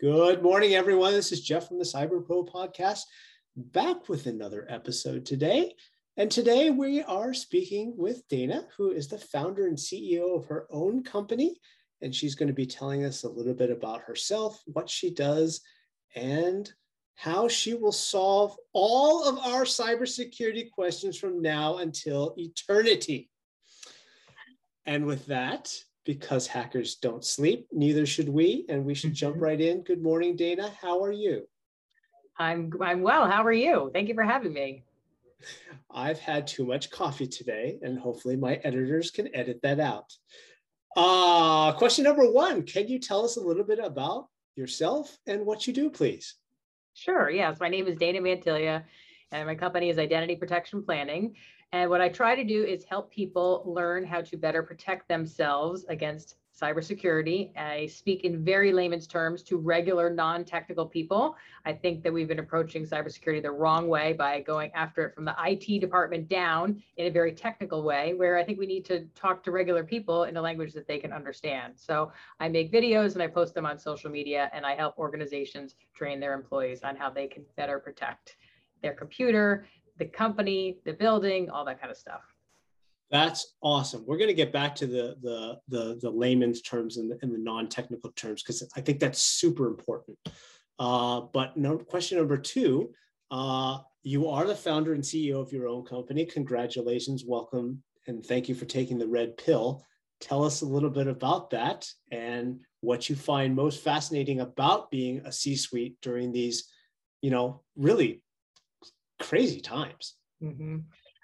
Good morning, everyone. This is Jeff from the Cyber Pro Podcast, back with another episode today. And today we are speaking with Dana, who is the founder and CEO of her own company. And she's going to be telling us a little bit about herself, what she does, and how she will solve all of our cybersecurity questions from now until eternity. And with that, because hackers don't sleep. Neither should we, and we should jump mm-hmm. right in. Good morning, Dana. How are you? I'm I'm well. How are you? Thank you for having me. I've had too much coffee today, and hopefully my editors can edit that out. Uh, question number one: Can you tell us a little bit about yourself and what you do, please? Sure. Yes, my name is Dana Mantilia, and my company is Identity Protection Planning. And what I try to do is help people learn how to better protect themselves against cybersecurity. I speak in very layman's terms to regular non-technical people. I think that we've been approaching cybersecurity the wrong way by going after it from the IT department down in a very technical way, where I think we need to talk to regular people in a language that they can understand. So I make videos and I post them on social media and I help organizations train their employees on how they can better protect their computer, the company, the building, all that kind of stuff. That's awesome. We're going to get back to the the the, the layman's terms and the, and the non-technical terms because I think that's super important. Uh, but no, question number two, uh, you are the founder and CEO of your own company. Congratulations, welcome, and thank you for taking the red pill. Tell us a little bit about that and what you find most fascinating about being a C-suite during these, you know, really crazy times. Mm-hmm.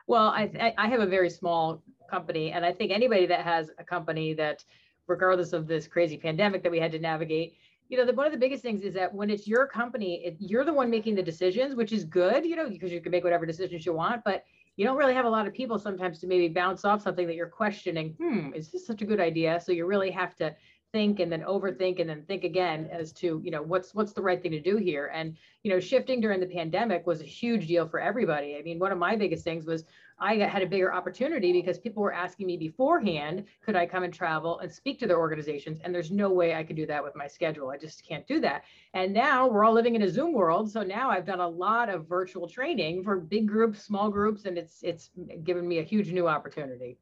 Well, I, I have a very small company, and I think anybody that has a company that, regardless of this crazy pandemic that we had to navigate, you know, the, one of the biggest things is that when it's your company, it, you're the one making the decisions, which is good, you know, because you can make whatever decisions you want, but you don't really have a lot of people sometimes to maybe bounce off something that you're questioning. Hmm, is this such a good idea? So you really have to think and then overthink and then think again as to you know what's what's the right thing to do here? And you know shifting during the pandemic was a huge deal for everybody. I mean one of my biggest things was i had a bigger opportunity because people were asking me beforehand could i come and travel and speak to their organizations? And there's no way i could do that with my schedule. I just can't do that. And now we're all living in a zoom world. So now i've done a lot of virtual training for big groups small groups and it's it's given me a huge new opportunity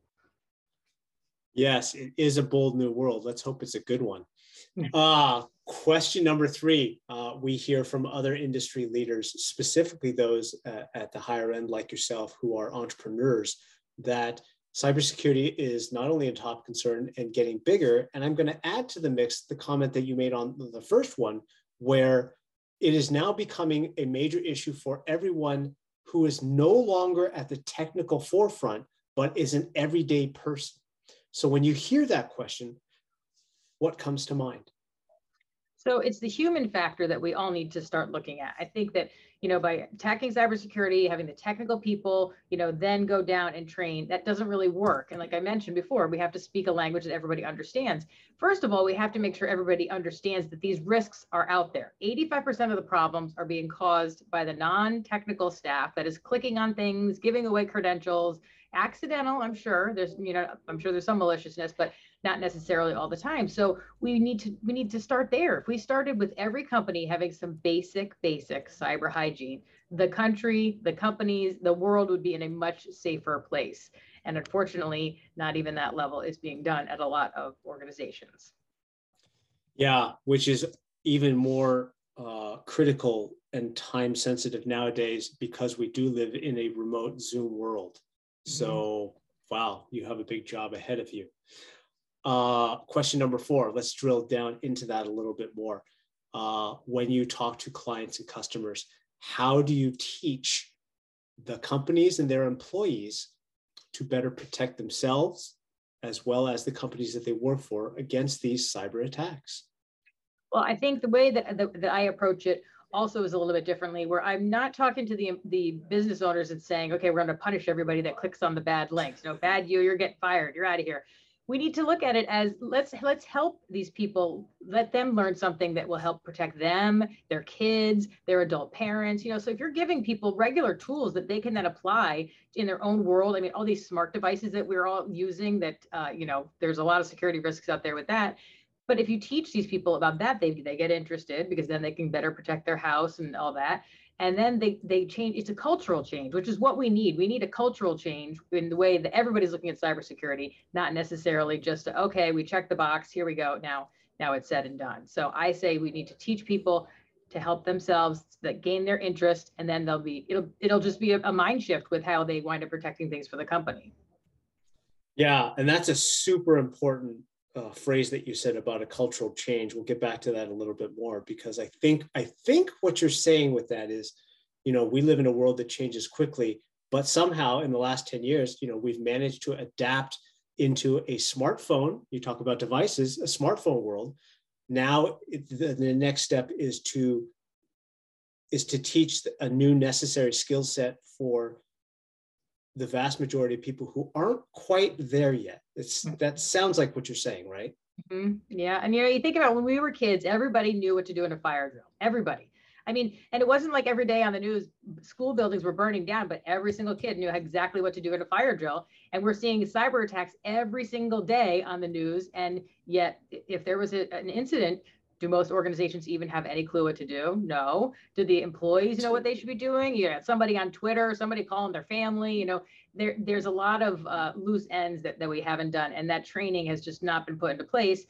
Yes, it is a bold new world. Let's hope it's a good one. Uh, question number three uh, we hear from other industry leaders, specifically those uh, at the higher end, like yourself, who are entrepreneurs, that cybersecurity is not only a top concern and getting bigger. And I'm going to add to the mix the comment that you made on the first one, where it is now becoming a major issue for everyone who is no longer at the technical forefront, but is an everyday person. So when you hear that question, what comes to mind? So it's the human factor that we all need to start looking at. I think that, you know, by attacking cybersecurity, having the technical people, you know, then go down and train, that doesn't really work. And like I mentioned before, we have to speak a language that everybody understands. First of all, we have to make sure everybody understands that these risks are out there. 85% of the problems are being caused by the non-technical staff that is clicking on things, giving away credentials, accidental i'm sure. There's you know i'm sure there's some maliciousness but not necessarily all the time. So we need to we need to start there. If we started with every company having some basic basic cyber hygiene the country the companies the world would be in a much safer place. And unfortunately not even that level is being done at a lot of organizations. Yeah which is even more uh, critical and time sensitive nowadays because we do live in a remote zoom world so, wow, you have a big job ahead of you. Uh, question number four, let's drill down into that a little bit more. Uh, when you talk to clients and customers, how do you teach the companies and their employees to better protect themselves as well as the companies that they work for against these cyber attacks? Well, I think the way that, that, that I approach it also is a little bit differently where I'm not talking to the the business owners and saying, okay, we're going to punish everybody that clicks on the bad links. No, bad you, you're getting fired. You're out of here. We need to look at it as let's let's help these people, let them learn something that will help protect them, their kids, their adult parents. You know, so if you're giving people regular tools that they can then apply in their own world, I mean, all these smart devices that we're all using that uh, you know, there's a lot of security risks out there with that But if you teach these people about that, they, they get interested because then they can better protect their house and all that. And then they, they change, it's a cultural change, which is what we need. We need a cultural change in the way that everybody's looking at cybersecurity, not necessarily just, okay, we check the box, here we go, now, now it's said and done. So I say we need to teach people to help themselves that gain their interest and then they'll be it'll it'll just be a, a, mind shift with how they wind up protecting things for the company yeah and that's a super important uh, phrase that you said about a cultural change we'll get back to that a little bit more because i think i think what you're saying with that is you know we live in a world that changes quickly but somehow in the last 10 years you know we've managed to adapt into a smartphone you talk about devices a smartphone world. Now the, the next step is to is to teach a new necessary skill set for the vast majority of people who aren't quite there yet. It's mm-hmm. that sounds like what you're saying, right? Mm-hmm. Yeah, and you know, you think about when we were kids, everybody knew what to do in a fire drill. Everybody. I mean, and it wasn't like every day on the news, school buildings were burning down, but every single kid knew exactly what to do in a fire drill. And we're seeing cyber attacks every single day on the news. And yet, if there was a, an incident, do most organizations even have any clue what to do? No. Do the employees know what they should be doing? You got somebody on Twitter, somebody calling their family. You know, there there's a lot of uh, loose ends that, that we haven't done, and that training has just not been put into place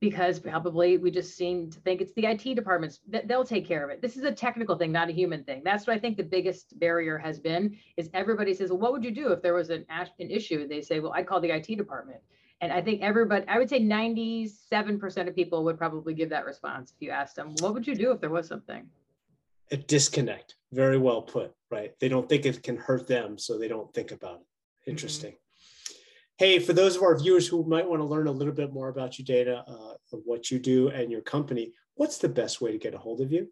because probably we just seem to think it's the IT departments that they'll take care of it. This is a technical thing, not a human thing. That's what I think the biggest barrier has been is everybody says, well, what would you do if there was an, an issue? They say, well, I'd call the IT department. And I think everybody, I would say 97% of people would probably give that response if you asked them, what would you do if there was something? A disconnect. Very well put, right? They don't think it can hurt them, so they don't think about it. Mm-hmm. Interesting. Mm-hmm. Hey, for those of our viewers who might want to learn a little bit more about you, Dana, uh, what you do and your company, what's the best way to get a hold of you?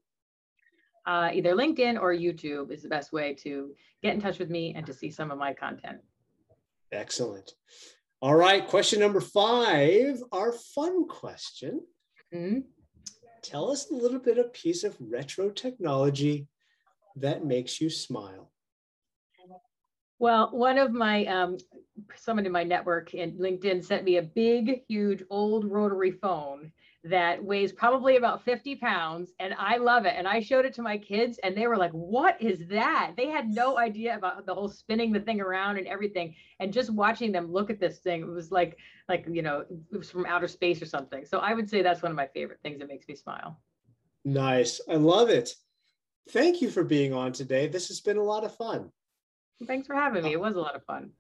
Uh, either LinkedIn or YouTube is the best way to get in touch with me and to see some of my content. Excellent. All right, question number five, our fun question. Mm-hmm. Tell us a little bit of piece of retro technology that makes you smile. Well, one of my, um, someone in my network in LinkedIn sent me a big, huge old rotary phone that weighs probably about 50 pounds and I love it. And I showed it to my kids and they were like, what is that? They had no idea about the whole spinning the thing around and everything. And just watching them look at this thing, it was like, like, you know, it was from outer space or something. So I would say that's one of my favorite things that makes me smile. Nice. I love it. Thank you for being on today. This has been a lot of fun. Thanks for having me. It was a lot of fun.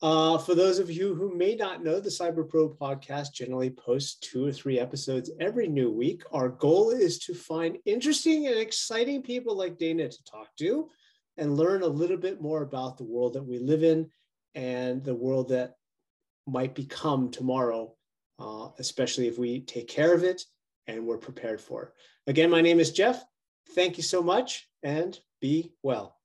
Uh, for those of you who may not know, the Cyber Pro podcast generally posts two or three episodes every new week. Our goal is to find interesting and exciting people like Dana to talk to and learn a little bit more about the world that we live in and the world that might become tomorrow, uh, especially if we take care of it and we're prepared for it. Again, my name is Jeff. Thank you so much and be well.